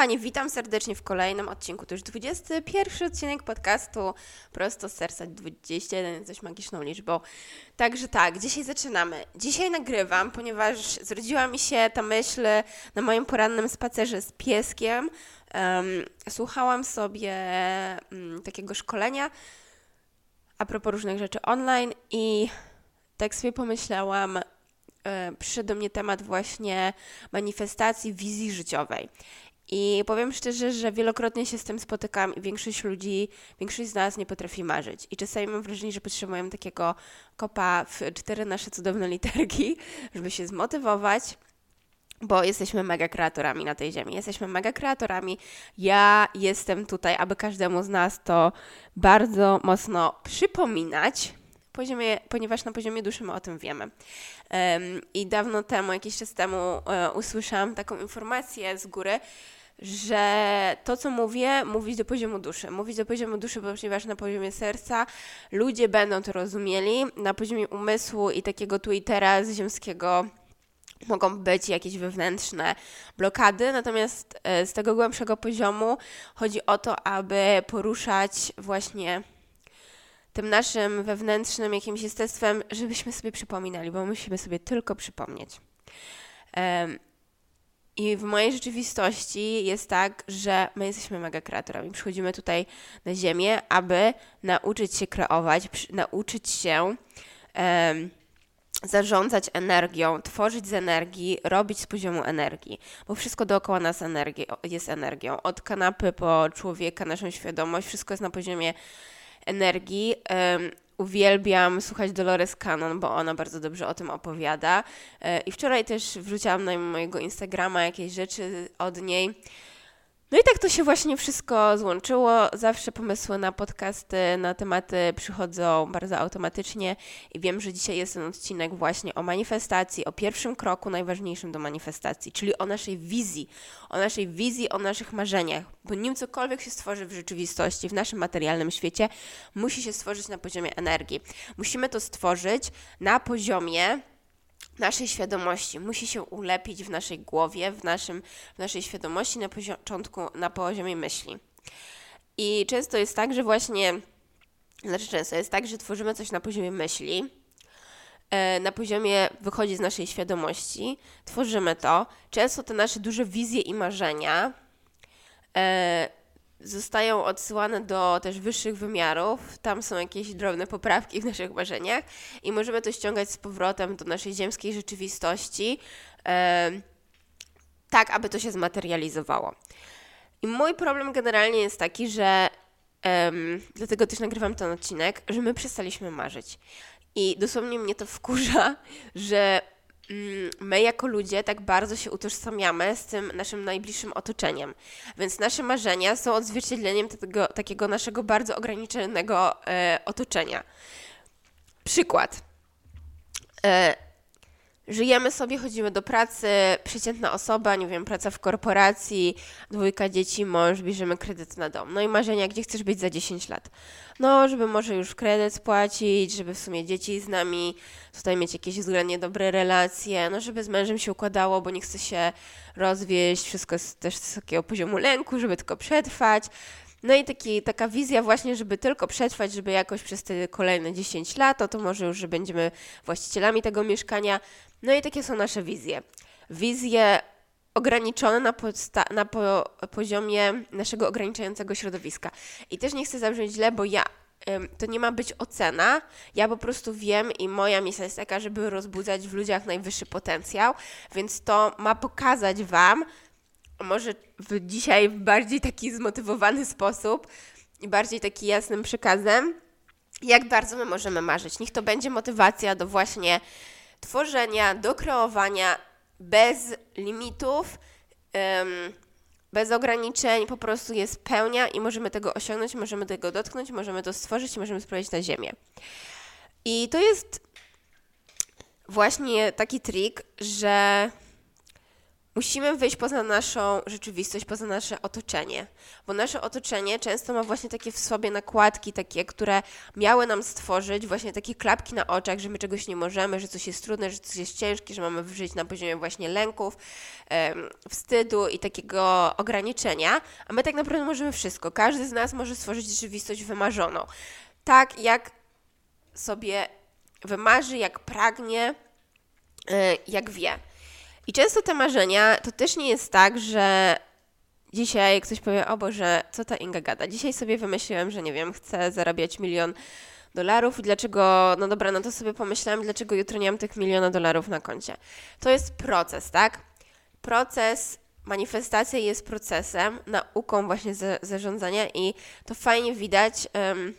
Kochani, witam serdecznie w kolejnym odcinku. To już 21 odcinek podcastu Prosto z serca 21 jest dość magiczną liczbą. Także tak, dzisiaj zaczynamy. Dzisiaj nagrywam, ponieważ zrodziła mi się ta myśl na moim porannym spacerze z pieskiem. Um, słuchałam sobie um, takiego szkolenia a propos różnych rzeczy online i tak sobie pomyślałam, e, przyszedł do mnie temat właśnie manifestacji wizji życiowej. I powiem szczerze, że wielokrotnie się z tym spotykam i większość ludzi, większość z nas nie potrafi marzyć. I czasami mam wrażenie, że potrzebujemy takiego kopa w cztery nasze cudowne literki, żeby się zmotywować bo jesteśmy mega kreatorami na tej ziemi. Jesteśmy mega kreatorami. Ja jestem tutaj, aby każdemu z nas to bardzo mocno przypominać, poziomie, ponieważ na poziomie duszy my o tym wiemy. Um, I dawno temu, jakiś czas temu, um, usłyszałam taką informację z góry, że to, co mówię, mówić do poziomu duszy. Mówić do poziomu duszy, ponieważ na poziomie serca ludzie będą to rozumieli, na poziomie umysłu i takiego teraz ziemskiego mogą być jakieś wewnętrzne blokady, natomiast e, z tego głębszego poziomu chodzi o to, aby poruszać właśnie tym naszym wewnętrznym jakimś jestestwem, żebyśmy sobie przypominali, bo musimy sobie tylko przypomnieć. I w mojej rzeczywistości jest tak, że my jesteśmy mega kreatorami. Przychodzimy tutaj na Ziemię, aby nauczyć się kreować, nauczyć się um, zarządzać energią, tworzyć z energii, robić z poziomu energii, bo wszystko dookoła nas energii, jest energią. Od kanapy po człowieka, naszą świadomość, wszystko jest na poziomie energii. Um, uwielbiam słuchać Dolores Cannon, bo ona bardzo dobrze o tym opowiada. E, I wczoraj też wrzuciłam na mojego Instagrama jakieś rzeczy od niej. No i tak to się właśnie wszystko złączyło. Zawsze pomysły na podcasty, na tematy przychodzą bardzo automatycznie i wiem, że dzisiaj jest ten odcinek właśnie o manifestacji, o pierwszym kroku najważniejszym do manifestacji, czyli o naszej wizji, o naszej wizji, o naszych marzeniach, bo nim cokolwiek się stworzy w rzeczywistości, w naszym materialnym świecie, musi się stworzyć na poziomie energii. Musimy to stworzyć na poziomie naszej świadomości musi się ulepić w naszej głowie, w, naszym, w naszej świadomości na początku, na poziomie myśli. I często jest tak, że właśnie, znaczy często jest tak, że tworzymy coś na poziomie myśli, e, na poziomie wychodzi z naszej świadomości, tworzymy to. Często te nasze duże wizje i marzenia e, zostają odsyłane do też wyższych wymiarów. Tam są jakieś drobne poprawki w naszych marzeniach i możemy to ściągać z powrotem do naszej ziemskiej rzeczywistości, tak aby to się zmaterializowało. I mój problem generalnie jest taki, że dlatego też nagrywam ten odcinek, że my przestaliśmy marzyć. I dosłownie mnie to wkurza, że my jako ludzie tak bardzo się utożsamiamy z tym naszym najbliższym otoczeniem. Więc nasze marzenia są odzwierciedleniem tego, takiego naszego bardzo ograniczonego e, otoczenia. Przykład. E, żyjemy sobie, chodzimy do pracy, przeciętna osoba, nie wiem, praca w korporacji, dwójka dzieci, mąż, bierzemy kredyt na dom. No i marzenia, gdzie chcesz być za 10 lat? No, żeby może już kredyt spłacić, żeby w sumie dzieci z nami, tutaj mieć jakieś względnie dobre relacje, no żeby z mężem się układało, bo nie chce się rozwieść, wszystko jest też z takiego poziomu lęku, żeby tylko przetrwać. No i taki, taka wizja właśnie, żeby tylko przetrwać, żeby jakoś przez te kolejne 10 lat, to, to może już, że będziemy właścicielami tego mieszkania. No i takie są nasze wizje. Wizje ograniczone na, na po poziomie naszego ograniczającego środowiska. I też nie chcę zabrzmieć źle, bo ja to nie ma być ocena. Ja po prostu wiem i moja misja jest taka, żeby rozbudzać w ludziach najwyższy potencjał, więc to ma pokazać Wam, może w dzisiaj w bardziej taki zmotywowany sposób i bardziej taki jasnym przekazem, jak bardzo my możemy marzyć. Niech to będzie motywacja do właśnie tworzenia, do kreowania bez limitów, bez ograniczeń po prostu jest pełnia i możemy tego osiągnąć, możemy tego dotknąć, możemy to stworzyć możemy sprawdzić na ziemię. I to jest właśnie taki trik, że musimy wyjść poza naszą rzeczywistość, poza nasze otoczenie, bo nasze otoczenie często ma właśnie takie w sobie nakładki, takie, które miały nam stworzyć właśnie takie klapki na oczach, że my czegoś nie możemy, że coś jest trudne, że coś jest ciężkie, że mamy żyć na poziomie właśnie lęków, wstydu i takiego ograniczenia, a my tak naprawdę możemy wszystko. Każdy z nas może stworzyć rzeczywistość wymarzoną. Tak jak sobie wymarzy, jak pragnie, e, jak wie. I często te marzenia to też nie jest tak, że dzisiaj ktoś powie, o Boże, co ta Inga gada? Dzisiaj sobie wymyśliłem, że nie wiem, chcę zarabiać milion dolarów i dlaczego, no dobra, no to sobie pomyślałam, dlaczego jutro nie mam tych miliona dolarów na koncie. To jest proces, tak? Proces, manifestacja jest procesem, nauką właśnie zarządzania i to fajnie widać um,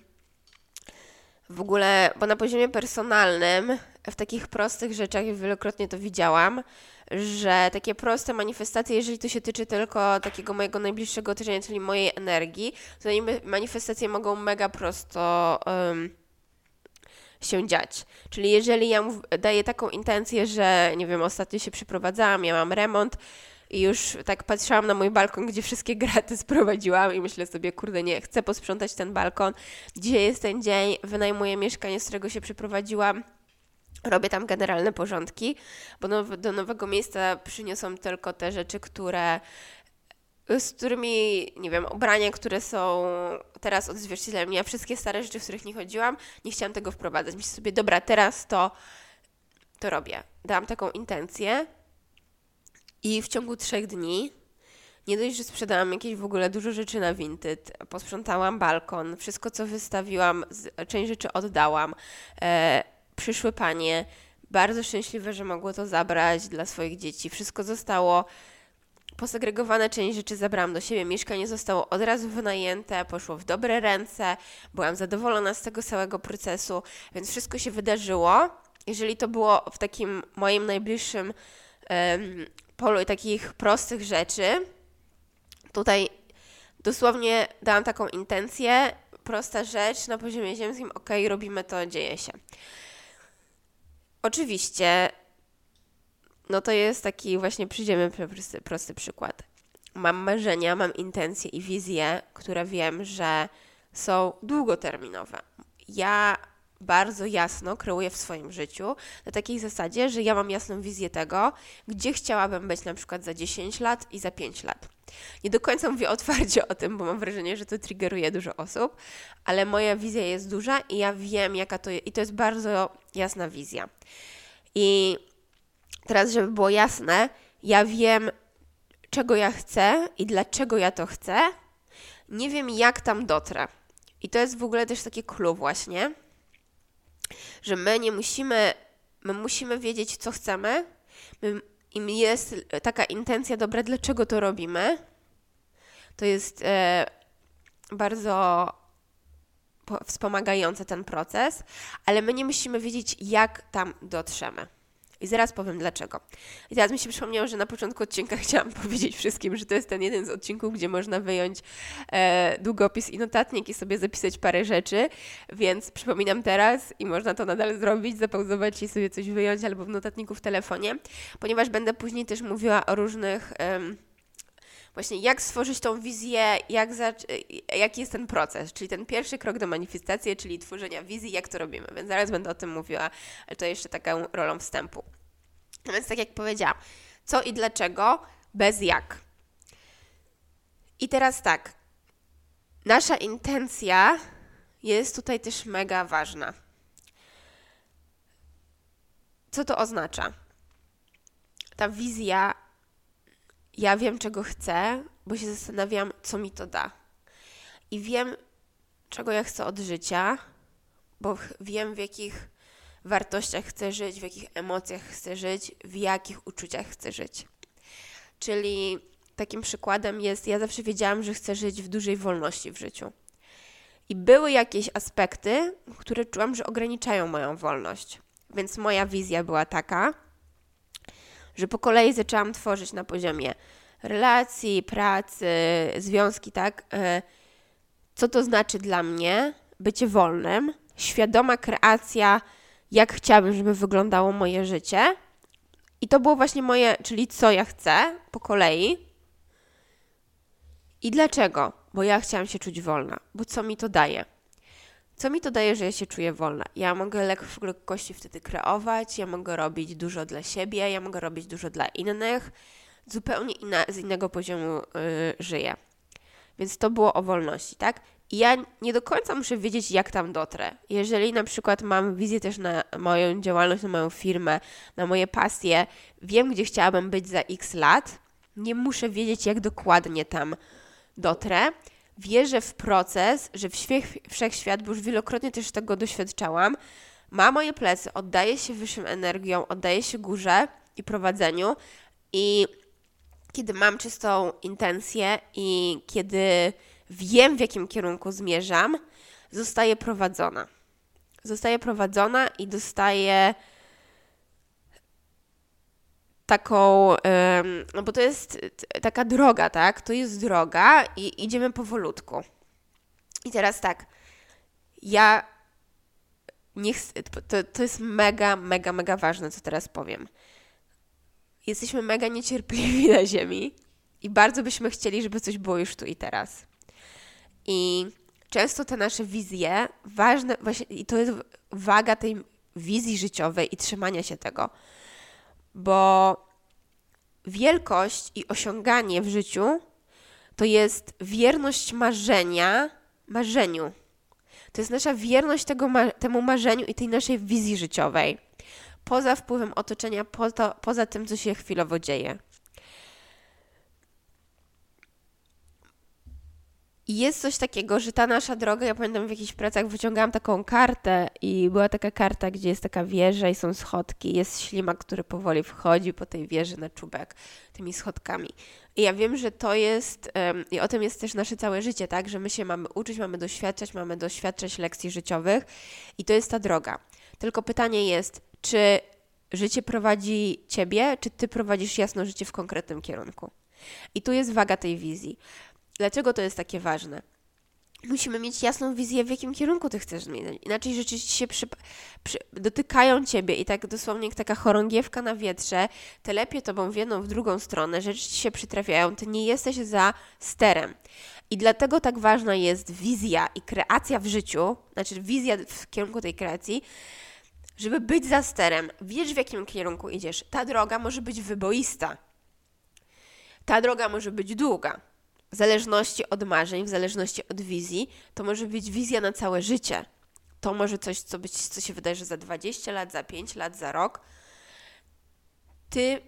w ogóle, bo na poziomie personalnym, w takich prostych rzeczach, wielokrotnie to widziałam, że takie proste manifestacje, jeżeli to się tyczy tylko takiego mojego najbliższego otoczenia, czyli mojej energii, to manifestacje mogą mega prosto um, się dziać. Czyli jeżeli ja daję taką intencję, że nie wiem, ostatnio się przeprowadzałam, ja mam remont, i już tak patrzyłam na mój balkon, gdzie wszystkie graty sprowadziłam i myślę sobie, kurde, nie, chcę posprzątać ten balkon. Dzisiaj jest ten dzień, wynajmuję mieszkanie, z którego się przeprowadziłam robię tam generalne porządki, bo now, do nowego miejsca przyniosą tylko te rzeczy, które z którymi, nie wiem, ubrania, które są teraz odzwierciedleniem mnie, a wszystkie stare rzeczy, w których nie chodziłam, nie chciałam tego wprowadzać. Myślę sobie, dobra, teraz to, to robię. Dałam taką intencję i w ciągu trzech dni nie dość, że sprzedałam jakieś w ogóle dużo rzeczy na Vinted, posprzątałam balkon, wszystko co wystawiłam, część rzeczy oddałam, e, przyszły panie, bardzo szczęśliwe, że mogło to zabrać dla swoich dzieci. Wszystko zostało posegregowane, część rzeczy zabrałam do siebie. Mieszkanie zostało od razu wynajęte, poszło w dobre ręce. Byłam zadowolona z tego całego procesu, więc wszystko się wydarzyło. Jeżeli to było w takim moim najbliższym um, polu takich prostych rzeczy, tutaj dosłownie dałam taką intencję, prosta rzecz na poziomie ziemskim, ok, robimy to, dzieje się. Oczywiście, no to jest taki właśnie, przyjdziemy prosty, prosty przykład. Mam marzenia, mam intencje i wizje, które wiem, że są długoterminowe. Ja bardzo jasno kreuję w swoim życiu na takiej zasadzie, że ja mam jasną wizję tego, gdzie chciałabym być na przykład za 10 lat i za 5 lat. Nie do końca mówię otwarcie o tym, bo mam wrażenie, że to triggeruje dużo osób, ale moja wizja jest duża i ja wiem, jaka to jest, i to jest bardzo jasna wizja. I teraz, żeby było jasne, ja wiem, czego ja chcę i dlaczego ja to chcę. Nie wiem, jak tam dotrę. I to jest w ogóle też takie clue właśnie, że my nie musimy, my musimy wiedzieć, co chcemy. My, Im jest taka intencja, dobra, dlaczego to robimy. To jest e, bardzo wspomagające ten proces, ale my nie musimy wiedzieć, jak tam dotrzemy. I zaraz powiem dlaczego. I teraz mi się przypomniało, że na początku odcinka chciałam powiedzieć wszystkim, że to jest ten jeden z odcinków, gdzie można wyjąć e, długopis i notatnik i sobie zapisać parę rzeczy, więc przypominam teraz i można to nadal zrobić, zapauzować i sobie coś wyjąć albo w notatniku w telefonie, ponieważ będę później też mówiła o różnych właśnie jak stworzyć tą wizję, jak jaki jest ten proces, czyli ten pierwszy krok do manifestacji, czyli tworzenia wizji, jak to robimy. Więc zaraz będę o tym mówiła, ale to jeszcze taką rolą wstępu. Więc tak jak powiedziałam, co i dlaczego, bez jak. I teraz tak, nasza intencja jest tutaj też mega ważna. Co to oznacza? Ta wizja ja wiem, czego chcę, bo się zastanawiam, co mi to da. I wiem, czego ja chcę od życia, bo wiem, w jakich wartościach chcę żyć, w jakich emocjach chcę żyć, w jakich uczuciach chcę żyć. Czyli takim przykładem jest, ja zawsze wiedziałam, że chcę żyć w dużej wolności w życiu. I były jakieś aspekty, które czułam, że ograniczają moją wolność. Więc moja wizja była taka, że po kolei zaczęłam tworzyć na poziomie relacji, pracy, związki, tak? E, co to znaczy dla mnie bycie wolnym, świadoma kreacja, jak chciałabym, żeby wyglądało moje życie. I to było właśnie moje, czyli co ja chcę po kolei. I dlaczego? Bo ja chciałam się czuć wolna, bo co mi to daje? Co mi to daje, że ja się czuję wolna? Ja mogę lekkości wtedy kreować, ja mogę robić dużo dla siebie, ja mogę robić dużo dla innych, zupełnie inna, z innego poziomu yy, żyję. Więc to było o wolności, tak? I ja nie do końca muszę wiedzieć, jak tam dotrę. Jeżeli na przykład mam wizję też na moją działalność, na moją firmę, na moje pasje, wiem, gdzie chciałabym być za x lat, nie muszę wiedzieć, jak dokładnie tam dotrę. Wierzę w proces, że w wszechświat, bo już wielokrotnie też tego doświadczałam, ma moje plecy, oddaje się wyższym energią, oddaje się górze i prowadzeniu i kiedy mam czystą intencję i kiedy wiem, w jakim kierunku zmierzam, zostaję prowadzona. Zostaję prowadzona i dostaję taką, no bo to jest taka droga, tak? To jest droga i idziemy powolutku. I teraz tak, ja nie chcę, to, to jest mega, mega, mega ważne, co teraz powiem. Jesteśmy mega niecierpliwi na Ziemi i bardzo byśmy chcieli, żeby coś było już tu i teraz. I często te nasze wizje, ważne, właśnie, i to jest waga tej wizji życiowej i trzymania się tego, bo wielkość i osiąganie w życiu to jest wierność marzenia, marzeniu. To jest nasza wierność tego, temu marzeniu i tej naszej wizji życiowej. Poza wpływem otoczenia, poza, poza tym, co się chwilowo dzieje. I jest coś takiego, że ta nasza droga, ja pamiętam w jakichś pracach wyciągałam taką kartę i była taka karta, gdzie jest taka wieża i są schodki. Jest ślimak, który powoli wchodzi po tej wieży na czubek tymi schodkami. I ja wiem, że to jest, um, i o tym jest też nasze całe życie, tak? Że my się mamy uczyć, mamy doświadczać, mamy doświadczać lekcji życiowych i to jest ta droga. Tylko pytanie jest, czy życie prowadzi ciebie, czy ty prowadzisz jasno życie w konkretnym kierunku? I tu jest waga tej wizji. Dlaczego to jest takie ważne? Musimy mieć jasną wizję, w jakim kierunku ty chcesz zmieniać. Inaczej rzeczy się przy, przy, dotykają ciebie i tak dosłownie jak taka chorągiewka na wietrze, te lepie tobą w jedną, w drugą stronę, rzeczy ci się przytrafiają, ty nie jesteś za sterem. I dlatego tak ważna jest wizja i kreacja w życiu, znaczy wizja w kierunku tej kreacji, żeby być za sterem. Wiesz, w jakim kierunku idziesz. Ta droga może być wyboista. Ta droga może być długa w zależności od marzeń, w zależności od wizji, to może być wizja na całe życie. To może coś, co, być, co się wydarzy za 20 lat, za 5 lat, za rok. Ty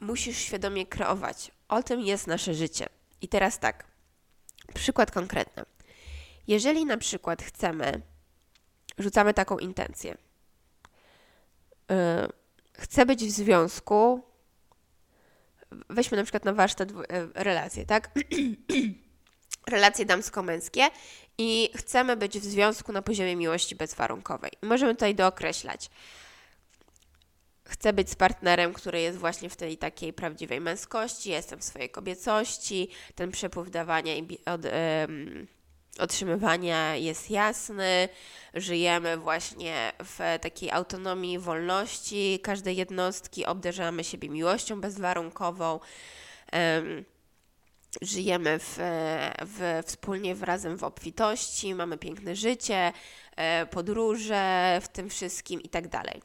musisz świadomie kreować. O tym jest nasze życie. I teraz tak, przykład konkretny. Jeżeli na przykład chcemy, rzucamy taką intencję, yy, chcę być w związku weźmy na przykład na warsztat e, relacje, tak? relacje damsko-męskie i chcemy być w związku na poziomie miłości bezwarunkowej. Możemy tutaj dookreślać. Chcę być z partnerem, który jest właśnie w tej takiej prawdziwej męskości, jestem w swojej kobiecości, ten przepływ dawania i od, otrzymywania jest jasny, żyjemy właśnie w takiej autonomii, wolności każdej jednostki, obdarzamy siebie miłością bezwarunkową. Um, żyjemy w, w, wspólnie razem w obfitości, mamy piękne życie, e, podróże w tym wszystkim i tak dalej.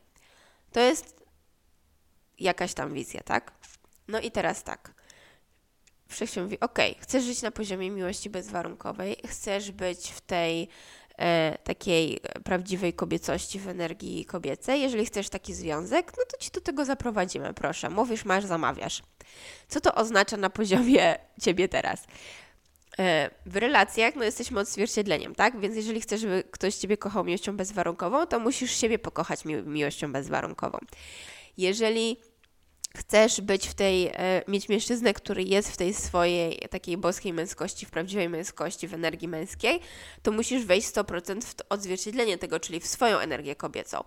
To jest jakaś tam wizja, tak? No i teraz tak wszechświat mówi, ok, chcesz żyć na poziomie miłości bezwarunkowej, chcesz być w tej e, takiej prawdziwej kobiecości, w energii kobiecej. Jeżeli chcesz taki związek, no to ci do tego zaprowadzimy, proszę. Mówisz, masz, zamawiasz. Co to oznacza na poziomie ciebie teraz? E, w relacjach no, jesteśmy odzwierciedleniem, tak? Więc jeżeli chcesz, żeby ktoś ciebie kochał miłością bezwarunkową, to musisz siebie pokochać mi miłością bezwarunkową. Jeżeli chcesz być w tej, e, mieć mężczyznę, który jest w tej swojej takiej boskiej męskości, w prawdziwej męskości, w energii męskiej, to musisz wejść 100% w odzwierciedlenie tego, czyli w swoją energię kobiecą.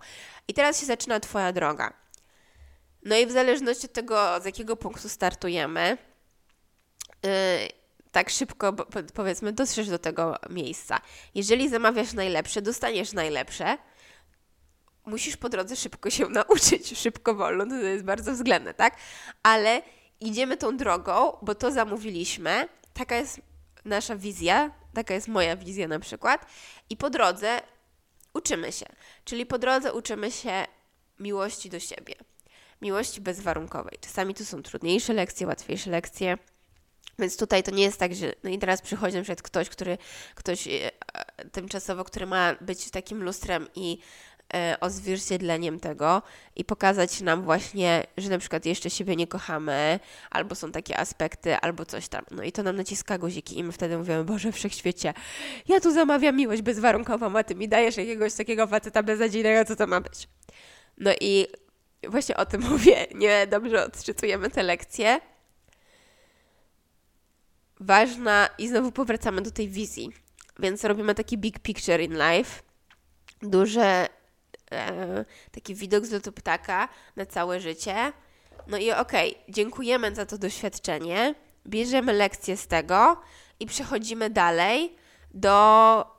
I teraz się zaczyna Twoja droga. No i w zależności od tego, z jakiego punktu startujemy, yy, tak szybko, powiedzmy, dotrzesz do tego miejsca. Jeżeli zamawiasz najlepsze, dostaniesz najlepsze, musisz po drodze szybko się nauczyć, szybko, wolno, to jest bardzo względne, tak? Ale idziemy tą drogą, bo to zamówiliśmy, taka jest nasza wizja, taka jest moja wizja na przykład, i po drodze uczymy się. Czyli po drodze uczymy się miłości do siebie, miłości bezwarunkowej. Czasami to są trudniejsze lekcje, łatwiejsze lekcje. Więc tutaj to nie jest tak, że no i teraz przychodzi na przykład ktoś, który, ktoś e, tymczasowo, który ma być takim lustrem i e, odzwierciedleniem tego i pokazać nam właśnie, że na przykład jeszcze siebie nie kochamy, albo są takie aspekty, albo coś tam. No i to nam naciska guziki i my wtedy mówimy, Boże, wszechświecie, ja tu zamawiam miłość bezwarunkową, a Ty mi dajesz jakiegoś takiego faceta beznadziejnego, co to ma być? No i właśnie o tym mówię, nie dobrze odczytujemy te lekcje. Ważna, i znowu powracamy do tej wizji, więc robimy taki big picture in life, duże, e, taki widok z lotu ptaka na całe życie. No i okej, okay, dziękujemy za to doświadczenie, bierzemy lekcje z tego i przechodzimy dalej do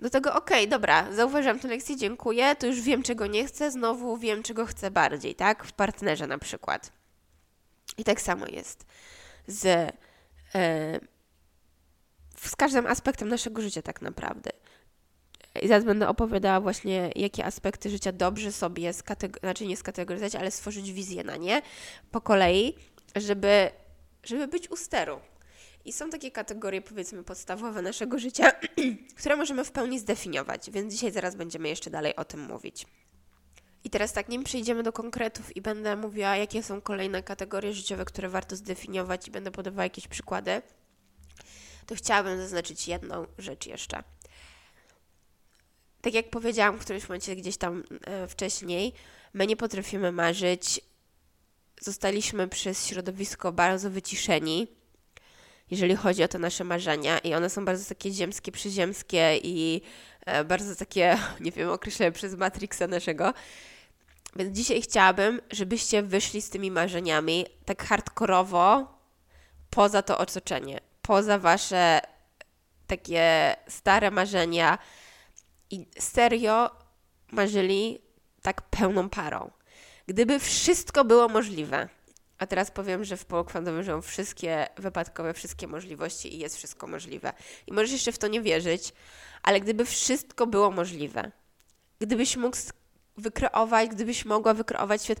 do tego, okej, okay, dobra, zauważyłam tę lekcję, dziękuję, to już wiem, czego nie chcę, znowu wiem, czego chcę bardziej, tak? W partnerze na przykład. I tak samo jest z, e, z każdym aspektem naszego życia, tak naprawdę. I zaraz będę opowiadała właśnie, jakie aspekty życia dobrze sobie, skateg- znaczy nie skategoryzować, ale stworzyć wizję na nie po kolei, żeby, żeby być u steru. I są takie kategorie, powiedzmy, podstawowe naszego życia, które możemy w pełni zdefiniować, więc dzisiaj zaraz będziemy jeszcze dalej o tym mówić. I teraz tak, nim przejdziemy do konkretów i będę mówiła, jakie są kolejne kategorie życiowe, które warto zdefiniować i będę podawała jakieś przykłady, to chciałabym zaznaczyć jedną rzecz jeszcze. Tak jak powiedziałam w którymś momencie gdzieś tam e, wcześniej, my nie potrafimy marzyć. Zostaliśmy przez środowisko bardzo wyciszeni jeżeli chodzi o te nasze marzenia i one są bardzo takie ziemskie, przyziemskie i e, bardzo takie, nie wiem, określone przez Matrixa naszego. Więc dzisiaj chciałabym, żebyście wyszli z tymi marzeniami tak hardkorowo poza to otoczenie, poza wasze takie stare marzenia i serio marzyli tak pełną parą. Gdyby wszystko było możliwe, a teraz powiem, że w polu kwantowym żyją wszystkie wypadkowe, wszystkie możliwości i jest wszystko możliwe. I możesz jeszcze w to nie wierzyć, ale gdyby wszystko było możliwe, gdybyś mógł wykreować, gdybyś mogła wykreować świat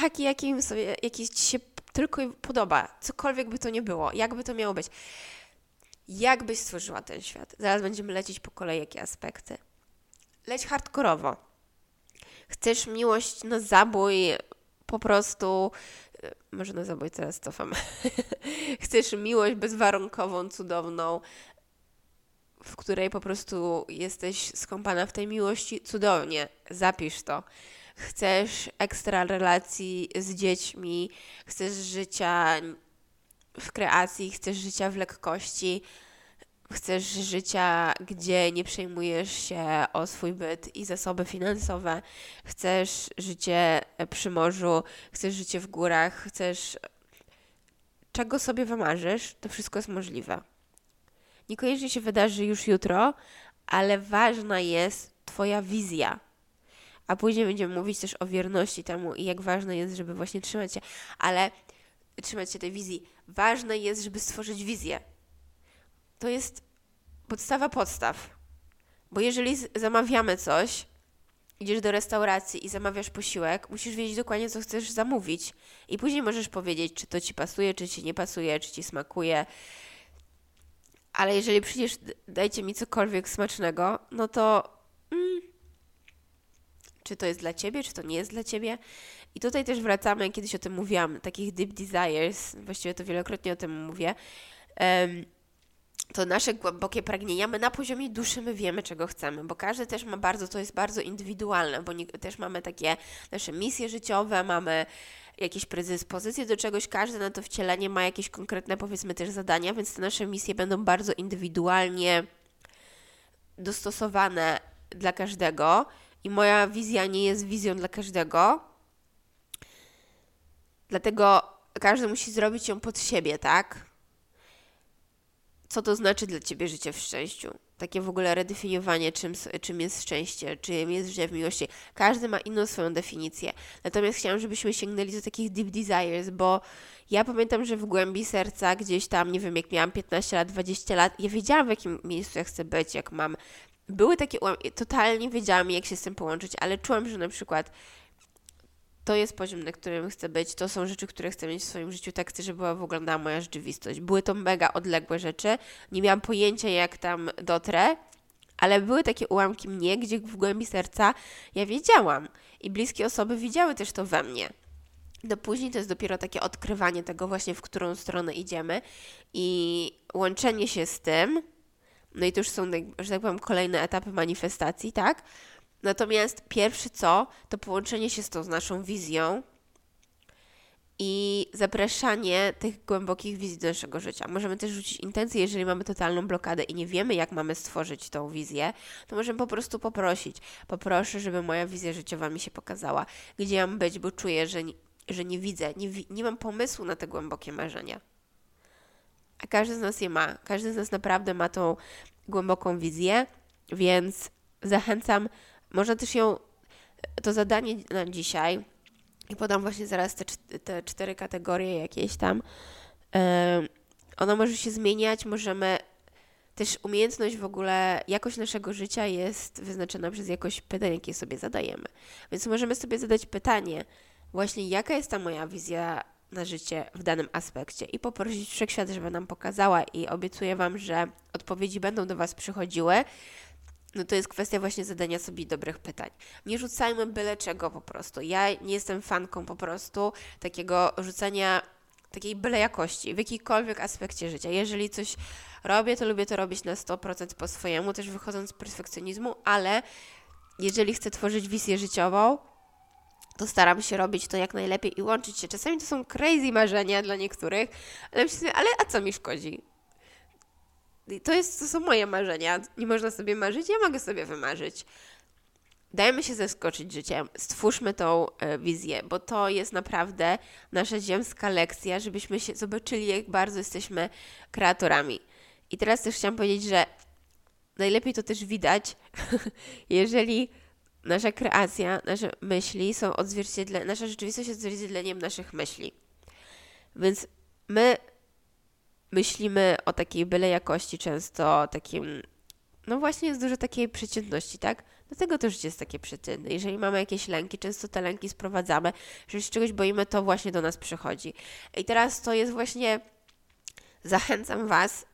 taki, jakim sobie, jaki ci się tylko podoba, cokolwiek by to nie było, jakby to miało być. Jak byś stworzyła ten świat? Zaraz będziemy lecieć po kolei, jakie aspekty. Leć hardkorowo. Chcesz miłość na zabój, po prostu może na zabój teraz cofam. Chcesz miłość bezwarunkową, cudowną, w której po prostu jesteś skąpana w tej miłości, cudownie, zapisz to. Chcesz ekstra relacji z dziećmi, chcesz życia w kreacji, chcesz życia w lekkości, chcesz życia, gdzie nie przejmujesz się o swój byt i zasoby finansowe, chcesz życie przy morzu, chcesz życie w górach, chcesz czego sobie wymarzysz, to wszystko jest możliwe. Niekoniecznie się wydarzy już jutro, ale ważna jest Twoja wizja. A później będziemy mówić też o wierności temu i jak ważne jest, żeby właśnie trzymać się, ale trzymać się tej wizji. Ważne jest, żeby stworzyć wizję to jest podstawa podstaw. Bo jeżeli zamawiamy coś, idziesz do restauracji i zamawiasz posiłek, musisz wiedzieć dokładnie, co chcesz zamówić. I później możesz powiedzieć, czy to ci pasuje, czy ci nie pasuje, czy ci smakuje. Ale jeżeli przyjdziesz, dajcie mi cokolwiek smacznego, no to mm, czy to jest dla ciebie, czy to nie jest dla ciebie. I tutaj też wracamy, kiedyś o tym mówiłam, takich deep desires, właściwie to wielokrotnie o tym mówię. Um, to nasze głębokie pragnienia, my na poziomie duszy my wiemy, czego chcemy, bo każdy też ma bardzo, to jest bardzo indywidualne, bo nie, też mamy takie nasze misje życiowe, mamy jakieś predyspozycje do czegoś, każdy na to wcielenie ma jakieś konkretne, powiedzmy, też zadania, więc te nasze misje będą bardzo indywidualnie dostosowane dla każdego i moja wizja nie jest wizją dla każdego. Dlatego każdy musi zrobić ją pod siebie, tak? Co to znaczy dla ciebie życie w szczęściu? Takie w ogóle redefiniowanie, czym, czym jest szczęście, czym jest życie w miłości. Każdy ma inną swoją definicję. Natomiast chciałam, żebyśmy sięgnęli do takich deep desires, bo ja pamiętam, że w głębi serca, gdzieś tam, nie wiem, jak miałam 15 lat, 20 lat, ja wiedziałam, w jakim miejscu ja chcę być, jak mam. Były takie totalnie wiedziałam, jak się z tym połączyć, ale czułam, że na przykład to jest poziom, na którym chcę być, to są rzeczy, które chcę mieć w swoim życiu, tak chcę, żeby była wyglądała moja rzeczywistość. Były to mega odległe rzeczy, nie miałam pojęcia, jak tam dotrę, ale były takie ułamki mnie, gdzie w głębi serca ja wiedziałam i bliskie osoby widziały też to we mnie. Do później to jest dopiero takie odkrywanie tego właśnie, w którą stronę idziemy i łączenie się z tym, no i to już są, że tak powiem, kolejne etapy manifestacji, tak? Natomiast pierwszy co, to połączenie się z tą z naszą wizją i zapraszanie tych głębokich wizji do naszego życia. Możemy też rzucić intencje, jeżeli mamy totalną blokadę i nie wiemy, jak mamy stworzyć tą wizję, to możemy po prostu poprosić. Poproszę, żeby moja wizja życiowa mi się pokazała, gdzie mam być, bo czuję, że nie, że nie widzę, nie, nie mam pomysłu na te głębokie marzenia. A każdy z nas je ma. Każdy z nas naprawdę ma tą głęboką wizję, więc zachęcam można też ją, to zadanie na dzisiaj, i podam właśnie zaraz te, te cztery kategorie jakieś tam, ona może się zmieniać, możemy też umiejętność w ogóle, jakość naszego życia jest wyznaczona przez jakość pytań, jakie sobie zadajemy. Więc możemy sobie zadać pytanie, właśnie jaka jest ta moja wizja na życie w danym aspekcie i poprosić wszechświat, żeby nam pokazała i obiecuję Wam, że odpowiedzi będą do Was przychodziły no to jest kwestia właśnie zadania sobie dobrych pytań. Nie rzucajmy byle czego po prostu. Ja nie jestem fanką po prostu takiego rzucania takiej byle jakości w jakikolwiek aspekcie życia. Jeżeli coś robię, to lubię to robić na 100% po swojemu, też wychodząc z perfekcjonizmu, ale jeżeli chcę tworzyć wizję życiową, to staram się robić to jak najlepiej i łączyć się. Czasami to są crazy marzenia dla niektórych, ale myślę ale a co mi szkodzi? To, jest, to są moje marzenia. Nie można sobie marzyć, ja mogę sobie wymarzyć. Dajmy się zaskoczyć życiem, stwórzmy tą e, wizję, bo to jest naprawdę nasza ziemska lekcja, żebyśmy się zobaczyli, jak bardzo jesteśmy kreatorami. I teraz też chciałam powiedzieć, że najlepiej to też widać, jeżeli nasza kreacja, nasze myśli są odzwierciedleniem, nasza rzeczywistość jest odzwierciedleniem naszych myśli. Więc my myślimy o takiej byle jakości, często takim, no właśnie jest dużo takiej przeciętności, tak? Dlatego to życie jest takie przeciętne. Jeżeli mamy jakieś lęki, często te lęki sprowadzamy, że się czegoś boimy, to właśnie do nas przychodzi. I teraz to jest właśnie, zachęcam Was,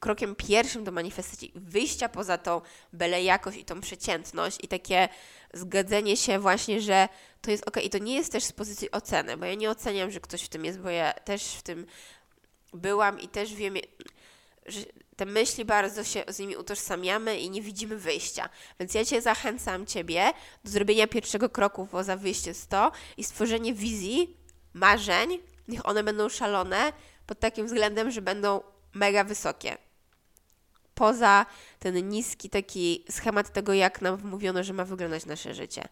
krokiem pierwszym do manifestacji, wyjścia poza tą byle jakość i tą przeciętność i takie zgadzenie się właśnie, że to jest ok. I to nie jest też z pozycji oceny, bo ja nie oceniam, że ktoś w tym jest, bo ja też w tym byłam i też wiem, że te myśli bardzo się z nimi utożsamiamy i nie widzimy wyjścia. Więc ja Cię zachęcam Ciebie do zrobienia pierwszego kroku poza wyjście z to i stworzenie wizji, marzeń, niech one będą szalone pod takim względem, że będą mega wysokie. Poza ten niski taki schemat tego, jak nam mówiono, że ma wyglądać nasze życie.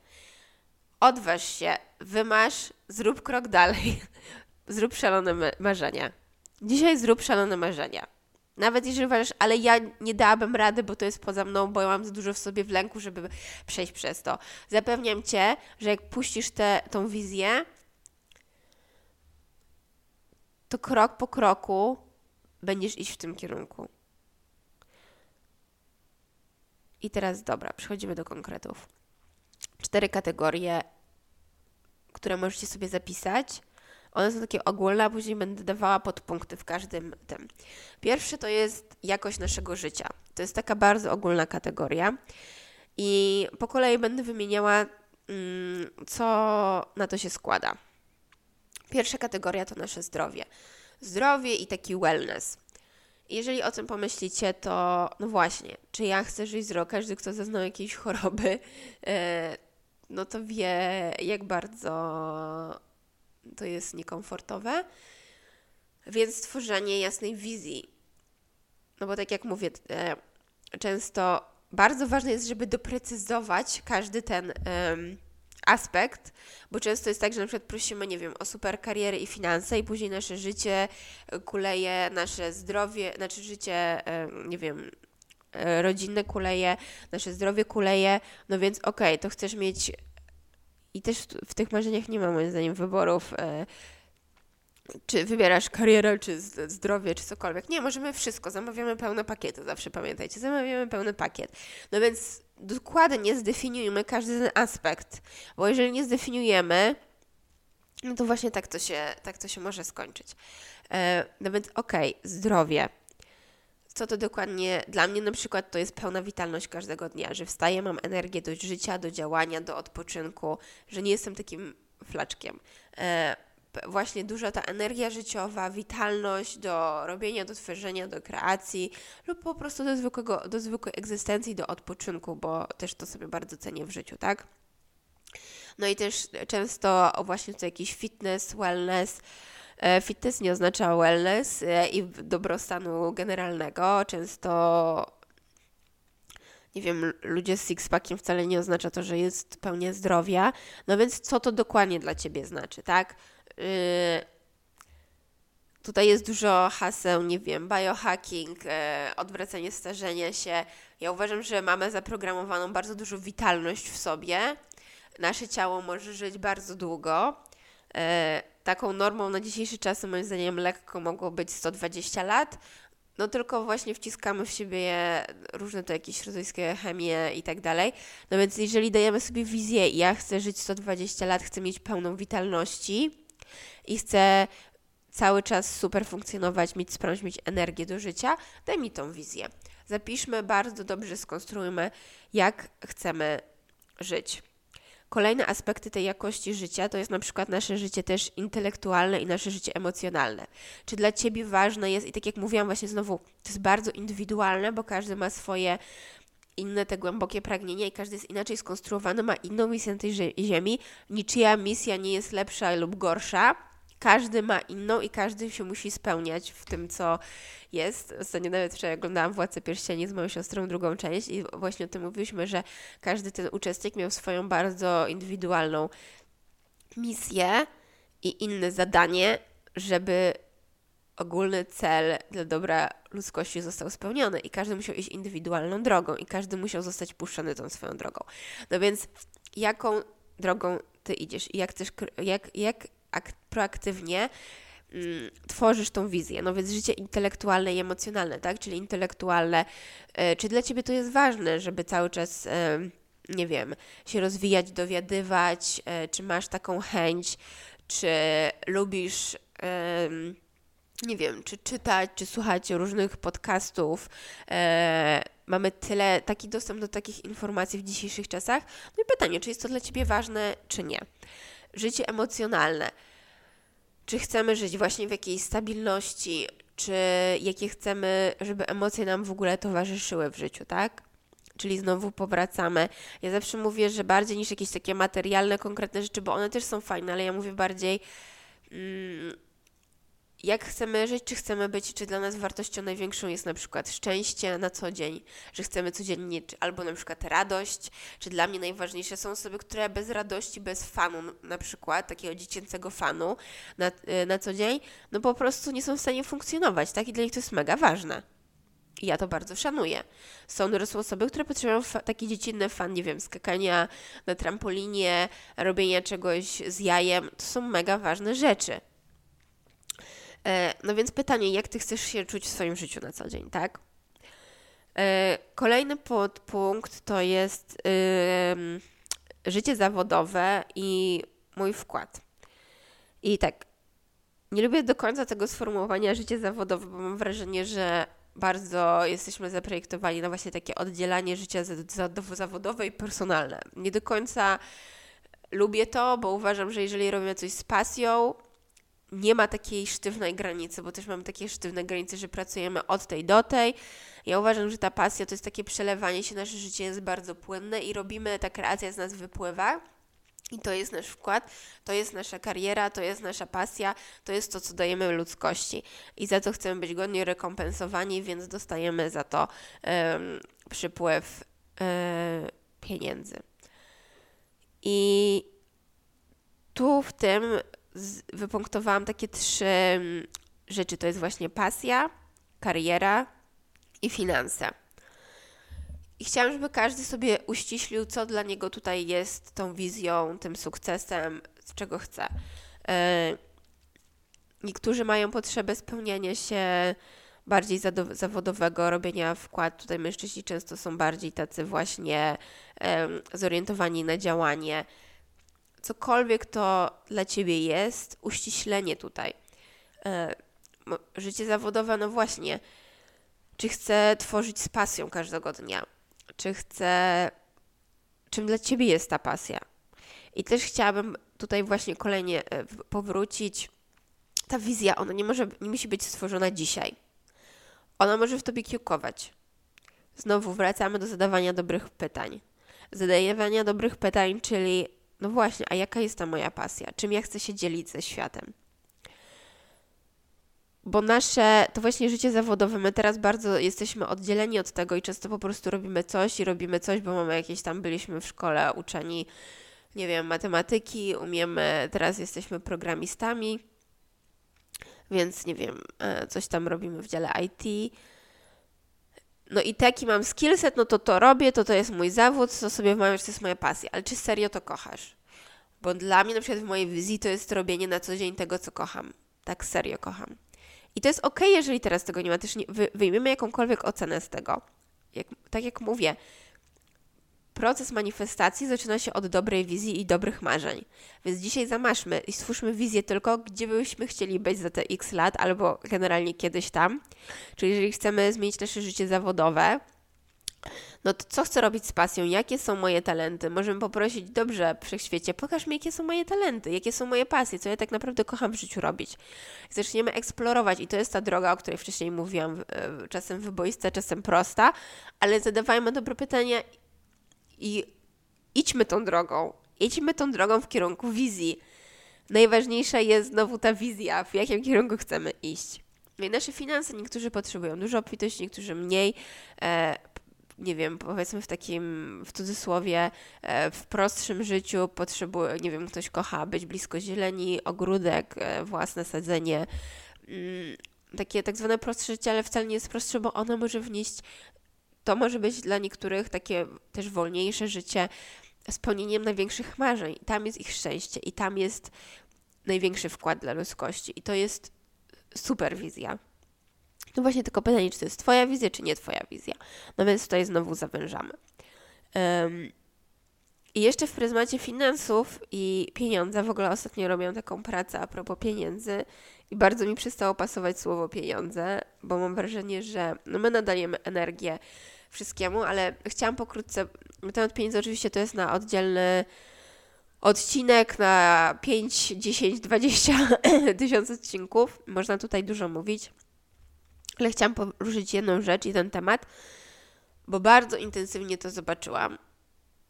Odważ się, wymasz, zrób krok dalej, zrób szalone marzenia. Dzisiaj zrób szalone marzenia. Nawet jeżeli uważasz, ale ja nie dałabym rady, bo to jest poza mną, bo ja mam za dużo w sobie w lęku, żeby przejść przez to. Zapewniam Cię, że jak puścisz tę tą wizję, to krok po kroku będziesz iść w tym kierunku. I teraz dobra, przechodzimy do konkretów. Cztery kategorie, które możecie sobie zapisać one są takie ogólne, a później będę dawała podpunkty w każdym tym. Pierwszy to jest jakość naszego życia. To jest taka bardzo ogólna kategoria. I po kolei będę wymieniała, mm, co na to się składa. Pierwsza kategoria to nasze zdrowie. Zdrowie i taki wellness. Jeżeli o tym pomyślicie, to no właśnie, czy ja chcę żyć zdrowo? Każdy, kto zaznał jakiejś choroby, e, no to wie, jak bardzo to jest niekomfortowe. Więc tworzenie jasnej wizji. No bo tak jak mówię, e, często bardzo ważne jest, żeby doprecyzować każdy ten aspekt, bo często jest tak, że na przykład prosimy, nie wiem, o super karierę i finanse i później nasze życie kuleje, nasze zdrowie, znaczy życie, nie wiem, e, rodzinne kuleje, nasze zdrowie kuleje, no więc okej, okay, to chcesz mieć i też w tych marzeniach nie ma moim zdaniem wyborów e, czy wybierasz karierę, czy zdrowie, czy cokolwiek. Nie, możemy wszystko, zamawiamy pełne pakiety, zawsze pamiętajcie, zamawiamy pełny pakiet. No więc dokładnie zdefiniujmy każdy ten aspekt, bo jeżeli nie zdefiniujemy, no to właśnie tak to się, tak to się może skończyć. E, no więc okej, okay, zdrowie. Co to dokładnie dla mnie na przykład to jest pełna witalność każdego dnia, że wstaję, mam energię do życia, do działania, do odpoczynku, że nie jestem takim flaczkiem. E, właśnie duża ta energia życiowa, witalność do robienia, do tworzenia, do kreacji lub po prostu do, zwykłego, do zwykłej egzystencji, do odpoczynku, bo też to sobie bardzo cenię w życiu, tak? No i też często właśnie to jakiś fitness, wellness. E, fitness nie oznacza wellness e, i dobrostanu generalnego. Często nie wiem, ludzie z sixpackiem wcale nie oznacza to, że jest pełnia zdrowia. No więc co to dokładnie dla Ciebie znaczy, tak? Yy, tutaj jest dużo haseł, nie wiem, biohacking, yy, odwracanie starzenia się. Ja uważam, że mamy zaprogramowaną bardzo dużą witalność w sobie. Nasze ciało może żyć bardzo długo. Taką normą na dzisiejsze czasy, moim zdaniem, lekko mogło być 120 lat. No tylko właśnie wciskamy w siebie różne to jakieś środowiskie chemię i tak dalej. No więc jeżeli dajemy sobie wizję, ja chcę żyć 120 lat, chcę mieć pełną witalności, i chcę cały czas super funkcjonować, mieć sprawność, mieć energię do życia, daj mi tą wizję. Zapiszmy bardzo dobrze, skonstruujmy, jak chcemy żyć. Kolejne aspekty tej jakości życia to jest na przykład nasze życie też intelektualne i nasze życie emocjonalne. Czy dla Ciebie ważne jest, i tak jak mówiłam właśnie znowu, to jest bardzo indywidualne, bo każdy ma swoje inne te głębokie pragnienia i każdy jest inaczej skonstruowany, ma inną misję na tej ziemi. Niczyja misja nie jest lepsza lub gorsza każdy ma inną i każdy się musi spełniać w tym, co jest. Ostatnio nawet wczoraj oglądałam Władcę Pierścieni z moją siostrą drugą część i właśnie o tym mówiliśmy, że każdy ten uczestnik miał swoją bardzo indywidualną misję i inne zadanie, żeby ogólny cel dla dobra ludzkości został spełniony i każdy musiał iść indywidualną drogą i każdy musiał zostać puszczony tą swoją drogą. No więc jaką drogą ty idziesz i jak chcesz, jak, jak proaktywnie mm, tworzysz tą wizję. No więc życie intelektualne i emocjonalne, tak? Czyli intelektualne. Y, czy dla Ciebie to jest ważne, żeby cały czas, y, nie wiem, się rozwijać, dowiadywać? Y, czy masz taką chęć? Czy lubisz nie wiem, czy czytać, czy słuchać różnych podcastów. Mamy tyle, taki dostęp do takich informacji w dzisiejszych czasach. No i pytanie, czy jest to dla Ciebie ważne, czy nie. Życie emocjonalne czy chcemy żyć właśnie w jakiejś stabilności, czy jakie chcemy, żeby emocje nam w ogóle towarzyszyły w życiu, tak? Czyli znowu powracamy. Ja zawsze mówię, że bardziej niż jakieś takie materialne, konkretne rzeczy, bo one też są fajne, ale ja mówię bardziej. Mm, jak chcemy żyć, czy chcemy być, czy dla nas wartością największą jest na przykład szczęście na co dzień, że chcemy codziennie, albo na przykład radość, czy dla mnie najważniejsze są osoby, które bez radości, bez fanu na przykład, takiego dziecięcego fanu na, y, na co dzień, no po prostu nie są w stanie funkcjonować, tak? I dla nich to jest mega ważne. I ja to bardzo szanuję. Są dorosłe osoby, które potrzebują taki dziecinny fan, nie wiem, skakania na trampolinie, robienia czegoś z jajem. To są mega ważne rzeczy. E, no więc pytanie, jak ty chcesz się czuć w swoim życiu na co dzień, tak? E, kolejny podpunkt to jest życie zawodowe i mój wkład. I tak, nie lubię do końca tego sformułowania życie zawodowe, bo mam wrażenie, że bardzo jesteśmy zaprojektowani na właśnie takie oddzielanie życia zawodowe i personalne. Nie do końca lubię to, bo uważam, że jeżeli robimy coś z pasją, nie ma takiej sztywnej granicy, bo też mamy takie sztywne granice, że pracujemy od tej do tej. Ja uważam, że ta pasja to jest takie przelewanie się, nasze życie jest bardzo płynne i robimy, ta kreacja z nas wypływa. I to jest nasz wkład, to jest nasza kariera, to jest nasza pasja, to jest to, co dajemy ludzkości. I za to chcemy być godnie rekompensowani, więc dostajemy za to przypływ pieniędzy. I tu w tym wypunktowałam takie trzy mm, rzeczy. To jest właśnie pasja, kariera i finanse. I chciałam, żeby każdy sobie uściślił, co dla niego tutaj jest tą wizją, tym sukcesem, z czego chce. E, niektórzy mają potrzebę spełniania się bardziej zawodowego, robienia wkład. Tutaj mężczyźni często są bardziej tacy właśnie zorientowani na działanie. Cokolwiek to dla ciebie jest, uściślenie tutaj. E, życie zawodowe, no właśnie, czy chcę tworzyć z pasją każdego dnia? Czy chcę, czym dla ciebie jest ta pasja? I też chciałabym tutaj właśnie kolejnie e, powrócić. Ta wizja, ona nie może, nie musi być stworzona dzisiaj. Ona może w tobie kiełkować. Znowu wracamy do zadawania dobrych pytań. Zadawania dobrych pytań, czyli no właśnie, a jaka jest ta moja pasja? Czym ja chcę się dzielić ze światem? Bo nasze, to właśnie życie zawodowe, my teraz bardzo jesteśmy oddzieleni od tego i często po prostu robimy coś i robimy coś, bo mamy jakieś tam, byliśmy w szkole uczeni, nie wiem, matematyki, umiemy, teraz jesteśmy programistami, więc nie wiem, e, coś tam robimy w dziale IT. No i taki mam skillset, no to to robię, to to jest mój zawód, to sobie mam, że to jest moja pasja. Ale czy serio to kochasz? Bo dla mnie na przykład w mojej wizji to jest robienie na co dzień tego, co kocham. Tak serio kocham. I to jest ok, jeżeli teraz tego nie ma. Też nie, wy, wyjmiemy jakąkolwiek ocenę z tego. Jak, tak jak mówię, proces manifestacji zaczyna się od dobrej wizji i dobrych marzeń. Więc dzisiaj zamaszmy i stwórzmy wizję tylko, gdzie byśmy chcieli być za te x lat, albo generalnie kiedyś tam. Czyli jeżeli chcemy zmienić nasze życie zawodowe, no to co chcę robić z pasją? Jakie są moje talenty? Możemy poprosić, dobrze, wszechświecie, pokaż mi, jakie są moje talenty, jakie są moje pasje, co ja tak naprawdę kocham w życiu robić. Zaczniemy eksplorować i to jest ta droga, o której wcześniej mówiłam, e, czasem wyboista, czasem prosta, ale zadawajmy dobre pytania i idźmy tą drogą. Idźmy tą drogą w kierunku wizji. Najważniejsza jest znowu ta wizja, w jakim kierunku chcemy iść. No i nasze finanse, niektórzy potrzebują dużo obfitości, niektórzy mniej. E, nie wiem, powiedzmy w takim, w cudzysłowie, e, w prostszym życiu potrzebuje, nie wiem, ktoś kocha być blisko zieleni, ogródek, e, własne sadzenie. Mm, takie tak zwane prostsze życie, ale wcale nie jest prostsze, bo ono może wnieść to może być dla niektórych takie też wolniejsze życie spełnieniem największych marzeń. Tam jest ich szczęście i tam jest największy wkład dla ludzkości. I to jest super wizja. No właśnie tylko pytanie, czy to jest Twoja wizja, czy nie Twoja wizja. No więc tutaj znowu zawężamy. Um, I jeszcze w pryzmacie finansów i pieniądza, w ogóle ostatnio robię taką pracę a propos pieniędzy i bardzo mi przestało pasować słowo pieniądze, bo mam wrażenie, że no my nadajemy energię wszystkiemu, ale chciałam pokrótce, temat pieniędzy oczywiście to jest na oddzielny odcinek, na 5, 10, 20 tysięcy odcinków. Można tutaj dużo mówić, ale chciałam poruszyć jedną rzecz i ten temat, bo bardzo intensywnie to zobaczyłam.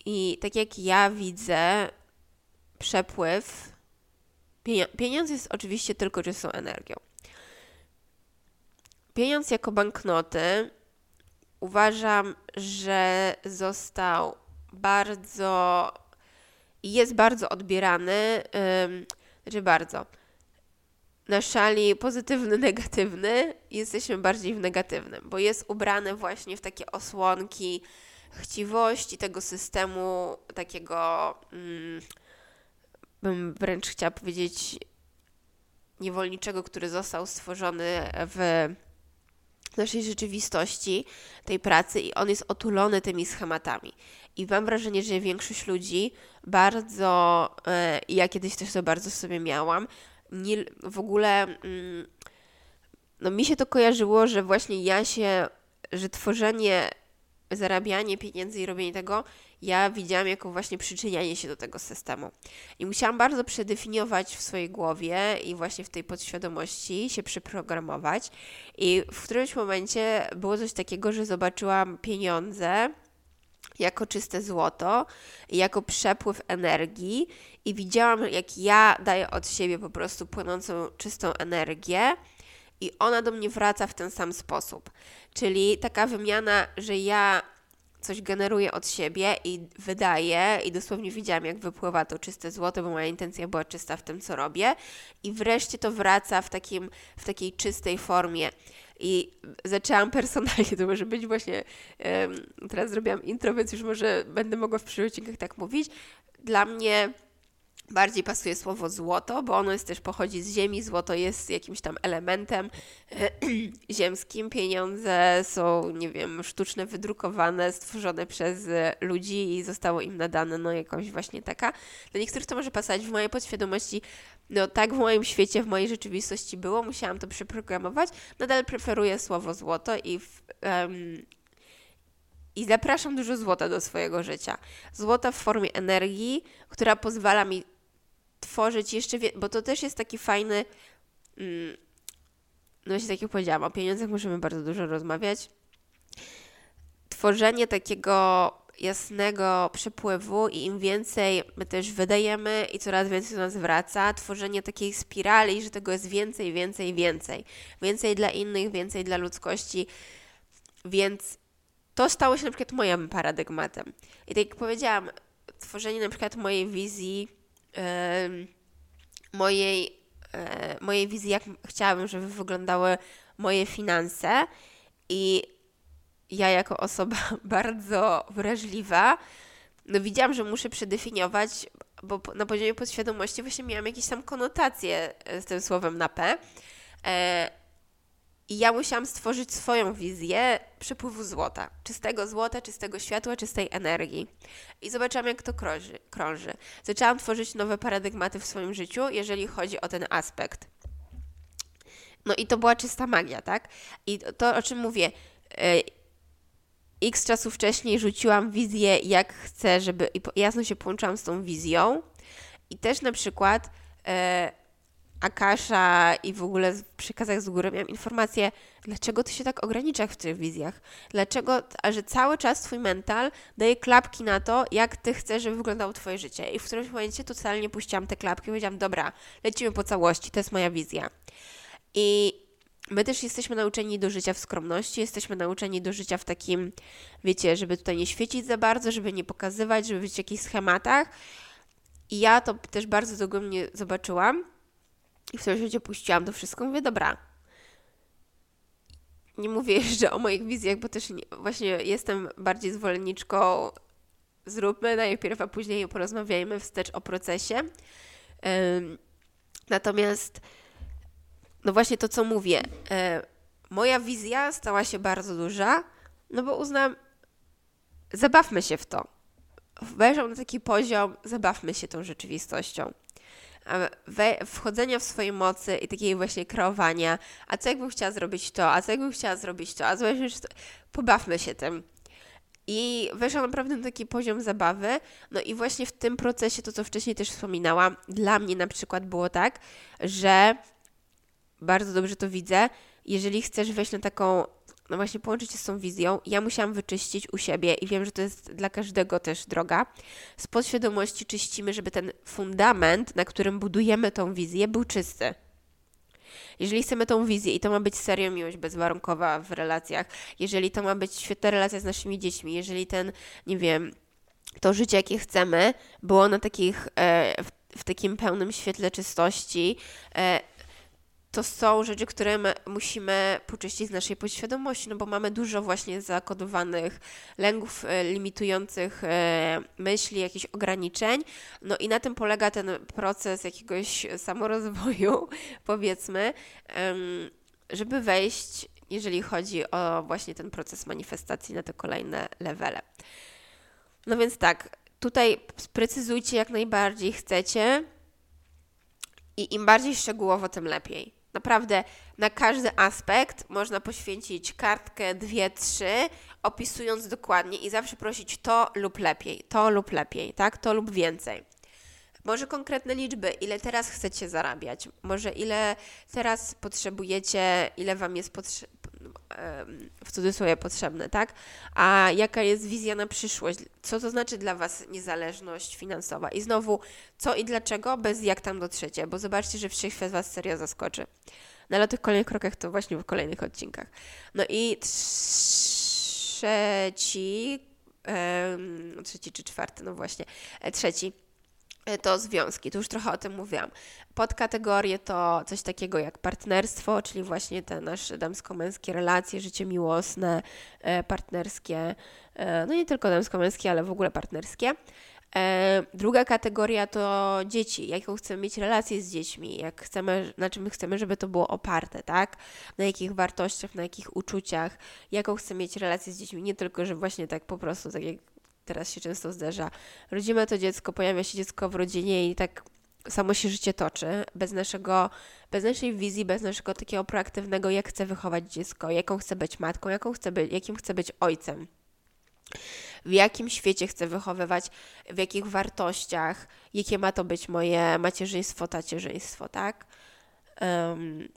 I tak jak ja widzę przepływ, pieniądz jest oczywiście tylko czystą energią. Pieniądz jako banknoty uważam, że został bardzo jest bardzo odbierany, yy, znaczy bardzo. Na szali pozytywny, negatywny jesteśmy bardziej w negatywnym, bo jest ubrany właśnie w takie osłonki chciwości tego systemu, takiego, mm, bym wręcz chciała powiedzieć, niewolniczego, który został stworzony w naszej rzeczywistości, tej pracy i on jest otulony tymi schematami. I mam wrażenie, że większość ludzi bardzo, e, ja kiedyś też to bardzo sobie miałam, nie, w ogóle, mm, no mi się to kojarzyło, że właśnie ja się, że tworzenie, zarabianie pieniędzy i robienie tego ja widziałam jako właśnie przyczynianie się do tego systemu. I musiałam bardzo przedefiniować w swojej głowie i właśnie w tej podświadomości się przyprogramować. I w którymś momencie było coś takiego, że zobaczyłam pieniądze jako czyste złoto, jako przepływ energii i widziałam, jak ja daję od siebie po prostu płynącą, czystą energię i ona do mnie wraca w ten sam sposób. Czyli taka wymiana, że ja coś generuję od siebie i wydaję i dosłownie widziałam, jak wypływa to czyste złoto, bo moja intencja była czysta w tym, co robię i wreszcie to wraca w, takim, w takiej czystej formie. I zaczęłam personalnie, to może być właśnie, teraz zrobiłam intro, więc już może będę mogła w przyszłych odcinkach tak mówić. Dla mnie bardziej pasuje słowo złoto, bo ono jest też pochodzi z ziemi. Złoto jest jakimś tam elementem ziemskim. Pieniądze są, nie wiem, sztuczne, wydrukowane, stworzone przez ludzi i zostało im nadane, no jakoś właśnie taka. Dla niektórych to może pasować w mojej podświadomości. No tak w moim świecie, w mojej rzeczywistości było, musiałam to przeprogramować. Nadal preferuję słowo złoto i w, um, i zapraszam dużo złota do swojego życia. Złota w formie energii, która pozwala mi tworzyć jeszcze, bo to też jest taki fajny, mm, no właśnie tak jak powiedziałam, o pieniądzach możemy bardzo dużo rozmawiać. Tworzenie takiego jasnego przepływu i im więcej my też wydajemy i coraz więcej do nas wraca, tworzenie takiej spirali, że tego jest więcej, więcej, więcej. Więcej dla innych, więcej dla ludzkości, więc to stało się na przykład moim paradygmatem. I tak jak powiedziałam, tworzenie na przykład mojej wizji mojej, e, mojej wizji, jak chciałabym, żeby wyglądały moje finanse. I ja, jako osoba bardzo wrażliwa, no widziałam, że muszę przedefiniować, bo na poziomie podświadomości właśnie miałam jakieś tam konotacje z tym słowem na P. E, i ja musiałam stworzyć swoją wizję przepływu złota. Czystego złota, czystego światła, czystej energii. I zobaczyłam, jak to krąży. krąży. Zaczęłam tworzyć nowe paradygmaty w swoim życiu, jeżeli chodzi o ten aspekt. No i to była czysta magia, tak? I to, o czym mówię, e, x czasu wcześniej rzuciłam wizję, jak chcę, żeby. I jasno się połączyłam z tą wizją. I też na przykład. Akasha i w ogóle w przekazach z góry miałam informację, dlaczego ty się tak ograniczasz w tych wizjach. Dlaczego, a że cały czas twój mental daje klapki na to, jak ty chcesz, żeby wyglądało twoje życie. I w którymś momencie totalnie puściłam te klapki i powiedziałam, dobra, lecimy po całości, to jest moja wizja. I my też jesteśmy nauczeni do życia w skromności, jesteśmy nauczeni do życia w takim, wiecie, żeby tutaj nie świecić za bardzo, żeby nie pokazywać, żeby być w jakichś schematach. I ja to też bardzo dogłębnie zobaczyłam i w którymś momencie puściłam to wszystko. Mówię, dobra. Nie mówię jeszcze o moich wizjach, bo też nie, właśnie jestem bardziej zwolenniczką zróbmy najpierw, a później porozmawiajmy wstecz o procesie. natomiast, no właśnie to, co mówię, e, moja wizja stała się bardzo duża, no bo uznam, zabawmy się w to. Wejrzał na taki poziom, zabawmy się tą rzeczywistością wchodzenia w swoje mocy i takiej właśnie kreowania, a co jakbym chciała zrobić to, a co jakbym chciała zrobić to, a zobaczmy, to... pobawmy się tym. I weszłam naprawdę na taki poziom zabawy. No i właśnie w tym procesie, to co wcześniej też wspominałam, dla mnie na przykład było tak, że bardzo dobrze to widzę, jeżeli chcesz wejść na taką no właśnie połączyć się z tą wizją, ja musiałam wyczyścić u siebie i wiem, że to jest dla każdego też droga. Z podświadomości czyścimy, żeby ten fundament, na którym budujemy tą wizję, był czysty. Jeżeli chcemy tą wizję i to ma być serio miłość bezwarunkowa w relacjach, jeżeli to ma być świetna relacja z naszymi dziećmi, jeżeli ten, nie wiem, to życie, jakie chcemy, było na takich, e, w, takim pełnym świetle czystości, e, to są rzeczy, które my musimy poczyścić z naszej podświadomości, no bo mamy dużo właśnie zakodowanych lęków e, limitujących e, myśli, jakichś ograniczeń. No i na tym polega ten proces jakiegoś samorozwoju, powiedzmy, żeby wejść, jeżeli chodzi o właśnie ten proces manifestacji na te kolejne levele. No więc tak, tutaj sprecyzujcie jak najbardziej chcecie i im bardziej szczegółowo, tym lepiej. Naprawdę na każdy aspekt można poświęcić kartkę, dwie, trzy, opisując dokładnie i zawsze prosić to lub lepiej, to lub lepiej, tak? To lub więcej. Może konkretne liczby, ile teraz chcecie zarabiać, może ile teraz potrzebujecie, ile Wam jest potrzebne, w cudzysłowie potrzebne, tak? A jaka jest wizja na przyszłość? Co to znaczy dla Was niezależność finansowa? I znowu, co i dlaczego, bez jak tam dotrzecie, bo zobaczcie, że wszechświat Was serio zaskoczy. No ale o tych kolejnych krokach to właśnie w kolejnych odcinkach. No i trzeci trzeci czy czwarty, no właśnie, e, trzeci to związki, tu już trochę o tym mówiłam. Podkategorie to coś takiego jak partnerstwo, czyli właśnie te nasze damsko-męskie relacje, życie miłosne, e, partnerskie, no nie tylko damsko-męskie, ale w ogóle partnerskie. Druga kategoria to dzieci, jaką chcemy mieć relację z dziećmi, jak chcemy, na czym chcemy, żeby to było oparte, tak? Na jakich wartościach, na jakich uczuciach, jaką chcemy mieć relację z dziećmi, nie tylko, że właśnie tak po prostu, tak jak teraz się często zdarza, rodzimy to dziecko, pojawia się dziecko w rodzinie i tak samo się życie toczy, bez naszego, bez naszej wizji, bez naszego takiego proaktywnego, jak chcę wychować dziecko, jaką chcę być matką, jaką chcę być, jakim chcę być ojcem. W jakim świecie chcę wychowywać, w jakich wartościach, jakie ma to być moje macierzyństwo, tacierzyństwo, tak? Um,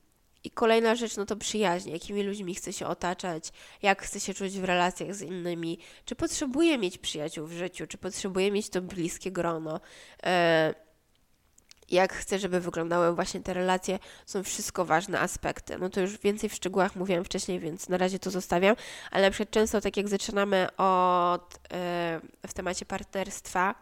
i kolejna rzecz, no to przyjaźnie, jakimi ludźmi chcę się otaczać, jak chcę się czuć w relacjach z innymi, czy potrzebuję mieć przyjaciół w życiu, czy potrzebuję mieć to bliskie grono. E, jak chcę, żeby wyglądały właśnie te relacje, są wszystko ważne aspekty. No to już więcej w szczegółach mówiłam wcześniej, więc na razie to zostawiam, ale przed często tak jak zaczynamy od, yy, w temacie partnerstwa,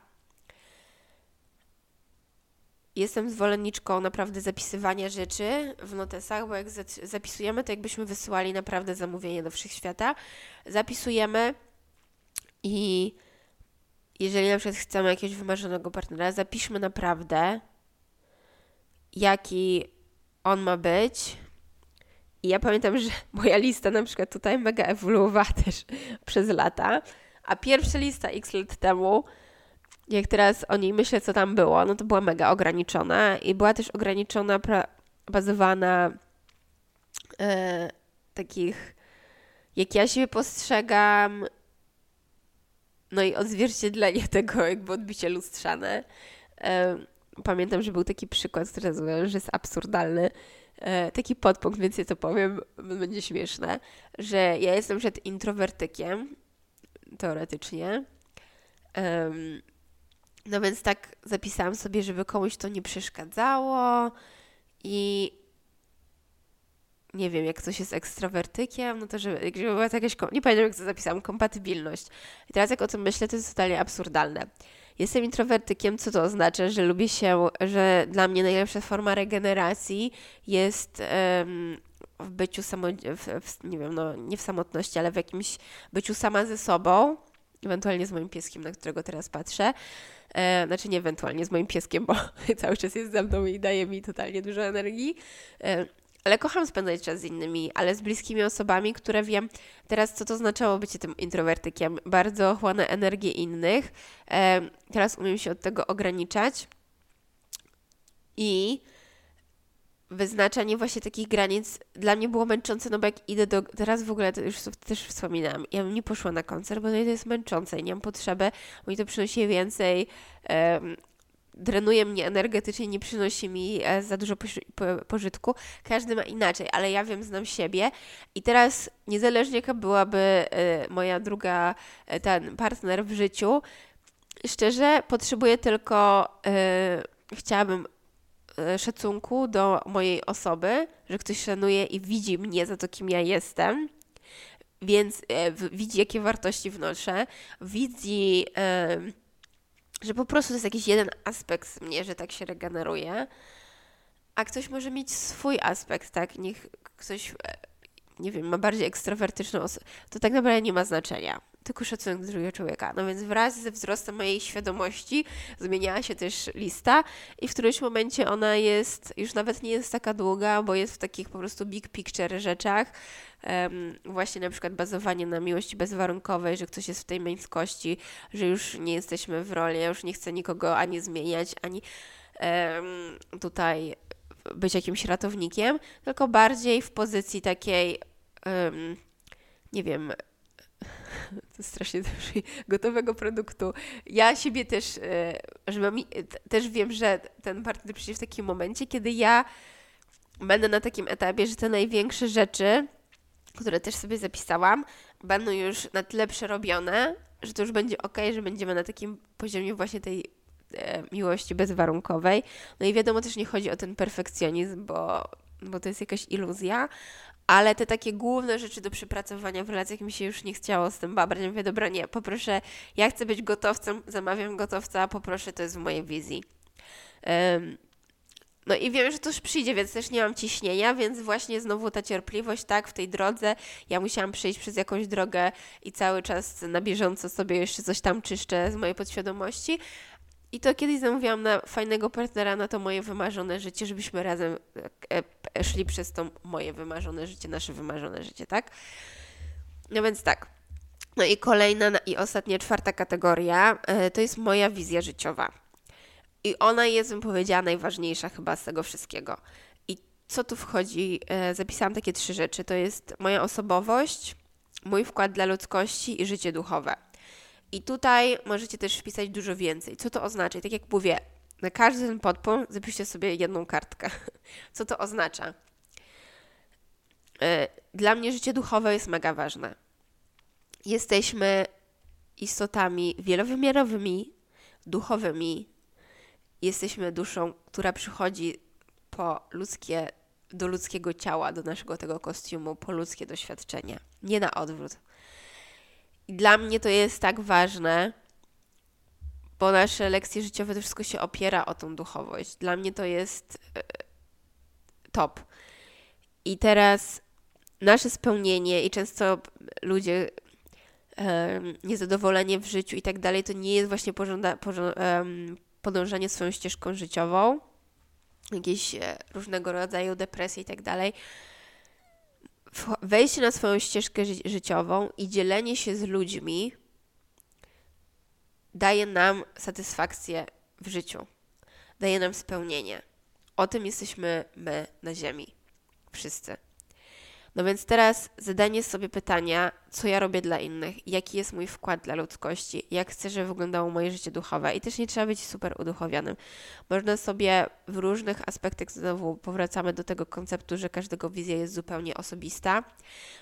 jestem zwolenniczką naprawdę zapisywania rzeczy w notesach, bo jak zapisujemy, to jakbyśmy wysyłali naprawdę zamówienie do wszechświata. Zapisujemy i jeżeli na przykład chcemy jakiegoś wymarzonego partnera, zapiszmy naprawdę jaki on ma być. I ja pamiętam, że moja lista na przykład tutaj mega ewoluowała też przez lata, a pierwsza lista x lat temu, jak teraz o niej myślę, co tam było, no to była mega ograniczona i była też ograniczona, bazowana na e, takich, jak ja siebie postrzegam, no i odzwierciedlenie tego, jakby odbicie lustrzane. E, pamiętam, że był taki przykład, który nazywam, że jest absurdalny. E, taki podpunkt, więc ja to powiem, będzie śmieszne, że ja jestem przed introwertykiem, teoretycznie. No więc tak zapisałam sobie, żeby komuś to nie przeszkadzało i nie wiem, jak coś jest ekstrawertykiem, no to żeby, żeby była to jakaś, nie pamiętam jak to zapisałam, kompatybilność. I teraz jak o tym myślę, to jest totalnie absurdalne. Jestem introwertykiem, co to oznacza, że lubię się, że dla mnie najlepsza forma regeneracji jest um, w byciu samo, w, w, nie wiem, no nie w samotności, ale w jakimś byciu sama ze sobą, ewentualnie z moim pieskiem, na którego teraz patrzę. E, znaczy nie ewentualnie z moim pieskiem, bo cały czas jest ze mną i daje mi totalnie dużo energii. E, ale kocham spędzać czas z innymi, ale z bliskimi osobami, które wiem teraz, co to znaczyło bycie tym introwertykiem. Bardzo chłonę energię innych. E, teraz umiem się od tego ograniczać i wyznaczanie właśnie takich granic. Dla mnie było męczące, no bo jak idę do... Teraz w ogóle to już też wspominałam, ja bym nie poszła na koncert, bo no to jest męczące i nie mam potrzeby, bo mi to przynosi więcej um, drenuje mnie energetycznie, nie przynosi mi e, za dużo pożytku. Każdy ma inaczej, ale ja wiem, znam siebie. I teraz niezależnie jaka byłaby e, moja druga, e, ten partner w życiu, szczerze potrzebuję tylko, chciałabym szacunku do mojej osoby, że ktoś szanuje i widzi mnie za to, kim ja jestem. Więc widzi, jakie wartości wnoszę, widzi, że po prostu to jest jakiś jeden aspekt mnie, że tak się regeneruje, a ktoś może mieć swój aspekt, tak? Niech ktoś, e, nie wiem, ma bardziej ekstrawertyczną osobę, to tak naprawdę nie ma znaczenia. Tylko szacunek do drugiego człowieka. No więc wraz ze wzrostem mojej świadomości zmieniała się też lista i w którymś momencie ona jest, już nawet nie jest taka długa, bo jest w takich po prostu big picture rzeczach, um, właśnie na przykład bazowanie na miłości bezwarunkowej, że ktoś jest w tej męskości, że już nie jesteśmy w roli, ja już nie chcę nikogo ani zmieniać, ani um, tutaj być jakimś ratownikiem, tylko bardziej w pozycji takiej, um, nie wiem, to strasznie gotowego produktu. Ja siebie też, e, że mam, też wiem, że ten partner przyjdzie w takim momencie, kiedy ja będę na takim etapie, że te największe rzeczy które też sobie zapisałam, będą już na tyle przerobione, że to już będzie ok, że będziemy na takim poziomie właśnie tej e, miłości bezwarunkowej. No i wiadomo, też nie chodzi o ten perfekcjonizm, bo, bo to jest jakaś iluzja, ale te takie główne rzeczy do przepracowania w relacjach mi się już nie chciało z tym babrać. Mówię, dobra, nie, poproszę, ja chcę być gotowcem, zamawiam gotowca, poproszę, to jest w mojej wizji. Um, no i wiem, że to już przyjdzie, więc też nie mam ciśnienia, więc właśnie znowu ta cierpliwość, tak, w tej drodze. Ja musiałam przejść przez jakąś drogę i cały czas na bieżąco sobie jeszcze coś tam czyszczę z mojej podświadomości. I to kiedyś zamówiłam na fajnego partnera na to moje wymarzone życie, żebyśmy razem e, e, szli przez to moje wymarzone życie, nasze wymarzone życie, tak? No więc tak. No i kolejna i ostatnia, czwarta kategoria e, to jest moja wizja życiowa. I ona jest, bym powiedziała, najważniejsza chyba z tego wszystkiego. I co tu wchodzi? Zapisałam takie trzy rzeczy. To jest moja osobowość, mój wkład dla ludzkości i życie duchowe. I tutaj możecie też wpisać dużo więcej. Co to oznacza? I tak jak mówię, na każdy ten podpunkt zapiszcie sobie jedną kartkę. Co to oznacza? E, dla mnie życie duchowe jest mega ważne. Jesteśmy istotami wielowymiarowymi, duchowymi, jesteśmy duszą, która przychodzi po ludzkie, do ludzkiego ciała, do naszego tego kostiumu, po ludzkie doświadczenie, nie na odwrót. I dla mnie to jest tak ważne, bo nasze lekcje życiowe to wszystko się opiera o tą duchowość. Dla mnie to jest e, top. I teraz nasze spełnienie i często ludzie niezadowolenie w życiu i tak dalej, to nie jest właśnie pożąda, pożąda, podążanie swoją ścieżką życiową, jakieś e, różnego rodzaju depresje i tak dalej, wejście na swoją ścieżkę ży życiową i dzielenie się z ludźmi daje nam satysfakcję w życiu, daje nam spełnienie. O tym jesteśmy my na Ziemi. Wszyscy. No więc teraz zadanie sobie pytania, co ja robię dla innych, jaki jest mój wkład dla ludzkości, jak chcę, żeby wyglądało moje życie duchowe. I też nie trzeba być super uduchowionym. Można sobie w różnych aspektach, znowu powracamy do tego konceptu, że każdego wizja jest zupełnie osobista.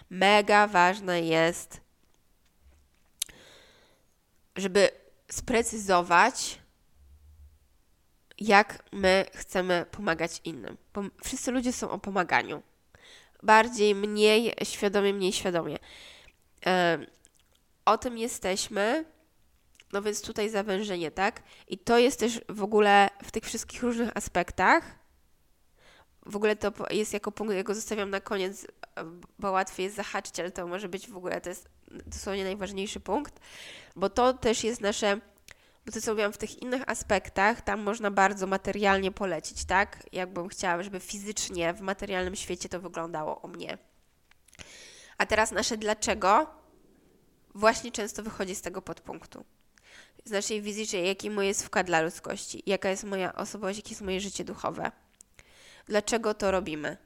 Mega ważne jest, żeby sprecyzować, jak my chcemy pomagać innym. Bo wszyscy ludzie są o pomaganiu bardziej, mniej świadomie, mniej świadomie. O tym jesteśmy, no więc tutaj zawężenie, tak? I to jest też w ogóle w tych wszystkich różnych aspektach. W ogóle to jest jako punkt, ja zostawiam na koniec, bo łatwiej jest zahaczyć, ale to może być w ogóle, to jest dosłownie najważniejszy punkt, bo to też jest nasze bo to co mówiłam, w tych innych aspektach, tam można bardzo materialnie polecić, tak? Jakbym chciała, żeby fizycznie w materialnym świecie to wyglądało u mnie. A teraz nasze dlaczego właśnie często wychodzi z tego podpunktu. Z naszej wizji, że jaki mój jest wkład dla ludzkości, jaka jest moja osobowość, jakie jest moje życie duchowe. Dlaczego to robimy?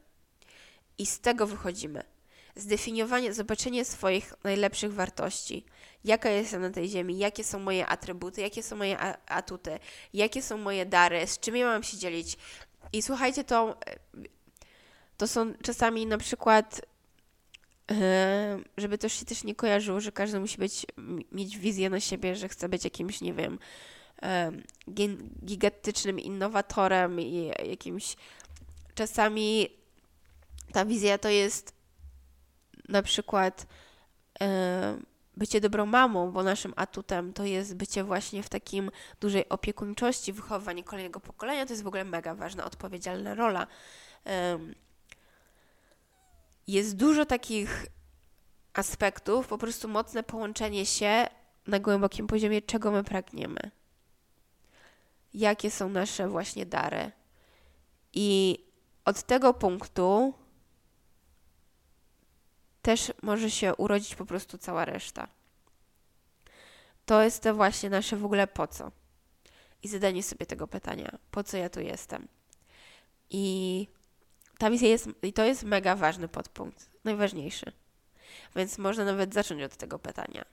I z tego wychodzimy. Zdefiniowanie, zobaczenie swoich najlepszych wartości, jaka jestem na tej ziemi, jakie są moje atrybuty, jakie są moje atuty, jakie są moje dary, z czym ja mam się dzielić. I słuchajcie, to, to są czasami na przykład, e, żeby to się też nie kojarzyło, że każdy musi być, mieć wizję na siebie, że chce być jakimś, nie wiem, e, gigantycznym innowatorem i jakimś czasami ta wizja to jest na przykład e, bycie dobrą mamą, bo naszym atutem to jest bycie właśnie w takim dużej opiekuńczości, wychowanie kolejnego pokolenia, to jest w ogóle mega ważna, odpowiedzialna rola. Jest dużo takich aspektów, po prostu mocne połączenie się na głębokim poziomie, czego my pragniemy. Jakie są nasze właśnie dary. I od tego punktu też może się urodzić po prostu cała reszta. To jest to właśnie nasze w ogóle po co. I zadanie sobie tego pytania, po co ja tu jestem. I ta wizja jest, i to jest mega ważny podpunkt, najważniejszy. Więc można nawet zacząć od tego pytania.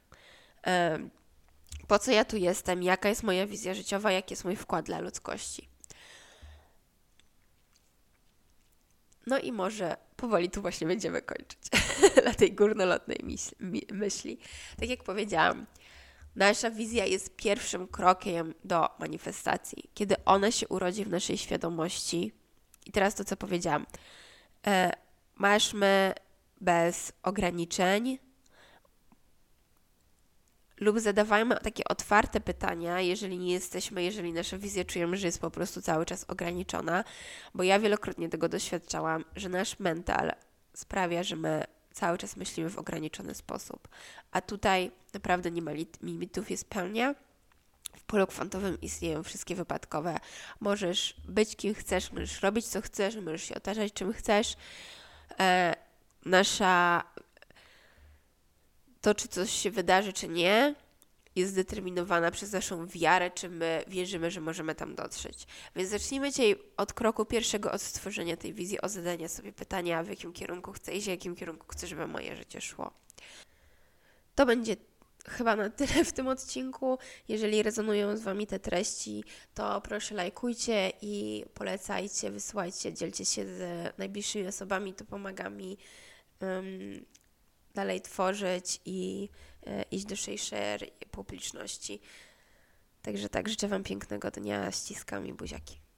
Po co ja tu jestem? Jaka jest moja wizja życiowa? Jaki jest mój wkład dla ludzkości? No i może powoli tu właśnie będziemy kończyć na tej górnolotnej myśli. Tak jak powiedziałam, nasza wizja jest pierwszym krokiem do manifestacji. Kiedy ona się urodzi w naszej świadomości, i teraz to, co powiedziałam, e, masz my bez ograniczeń. Lub zadawajmy takie otwarte pytania, jeżeli nie jesteśmy, jeżeli nasza wizja czujemy, że jest po prostu cały czas ograniczona, bo ja wielokrotnie tego doświadczałam, że nasz mental sprawia, że my cały czas myślimy w ograniczony sposób. A tutaj naprawdę nie ma limitów, jest pełnia. W polu kwantowym istnieją wszystkie wypadkowe. Możesz być kim chcesz, możesz robić co chcesz, możesz się otaczać czym chcesz. E, nasza to, czy coś się wydarzy, czy nie, jest zdeterminowana przez naszą wiarę, czy my wierzymy, że możemy tam dotrzeć. Więc zacznijmy dzisiaj od kroku pierwszego, od stworzenia tej wizji, od zadania sobie pytania, w jakim kierunku chcę iść, w jakim kierunku chcę, żeby moje życie szło. To będzie chyba na tyle w tym odcinku. Jeżeli rezonują z Wami te treści, to proszę lajkujcie i polecajcie, wysyłajcie, dzielcie się z najbliższymi osobami. To pomaga mi um, dalej tworzyć i iść do szerszej publiczności. Także tak, życzę Wam pięknego dnia, ściskam i buziaki.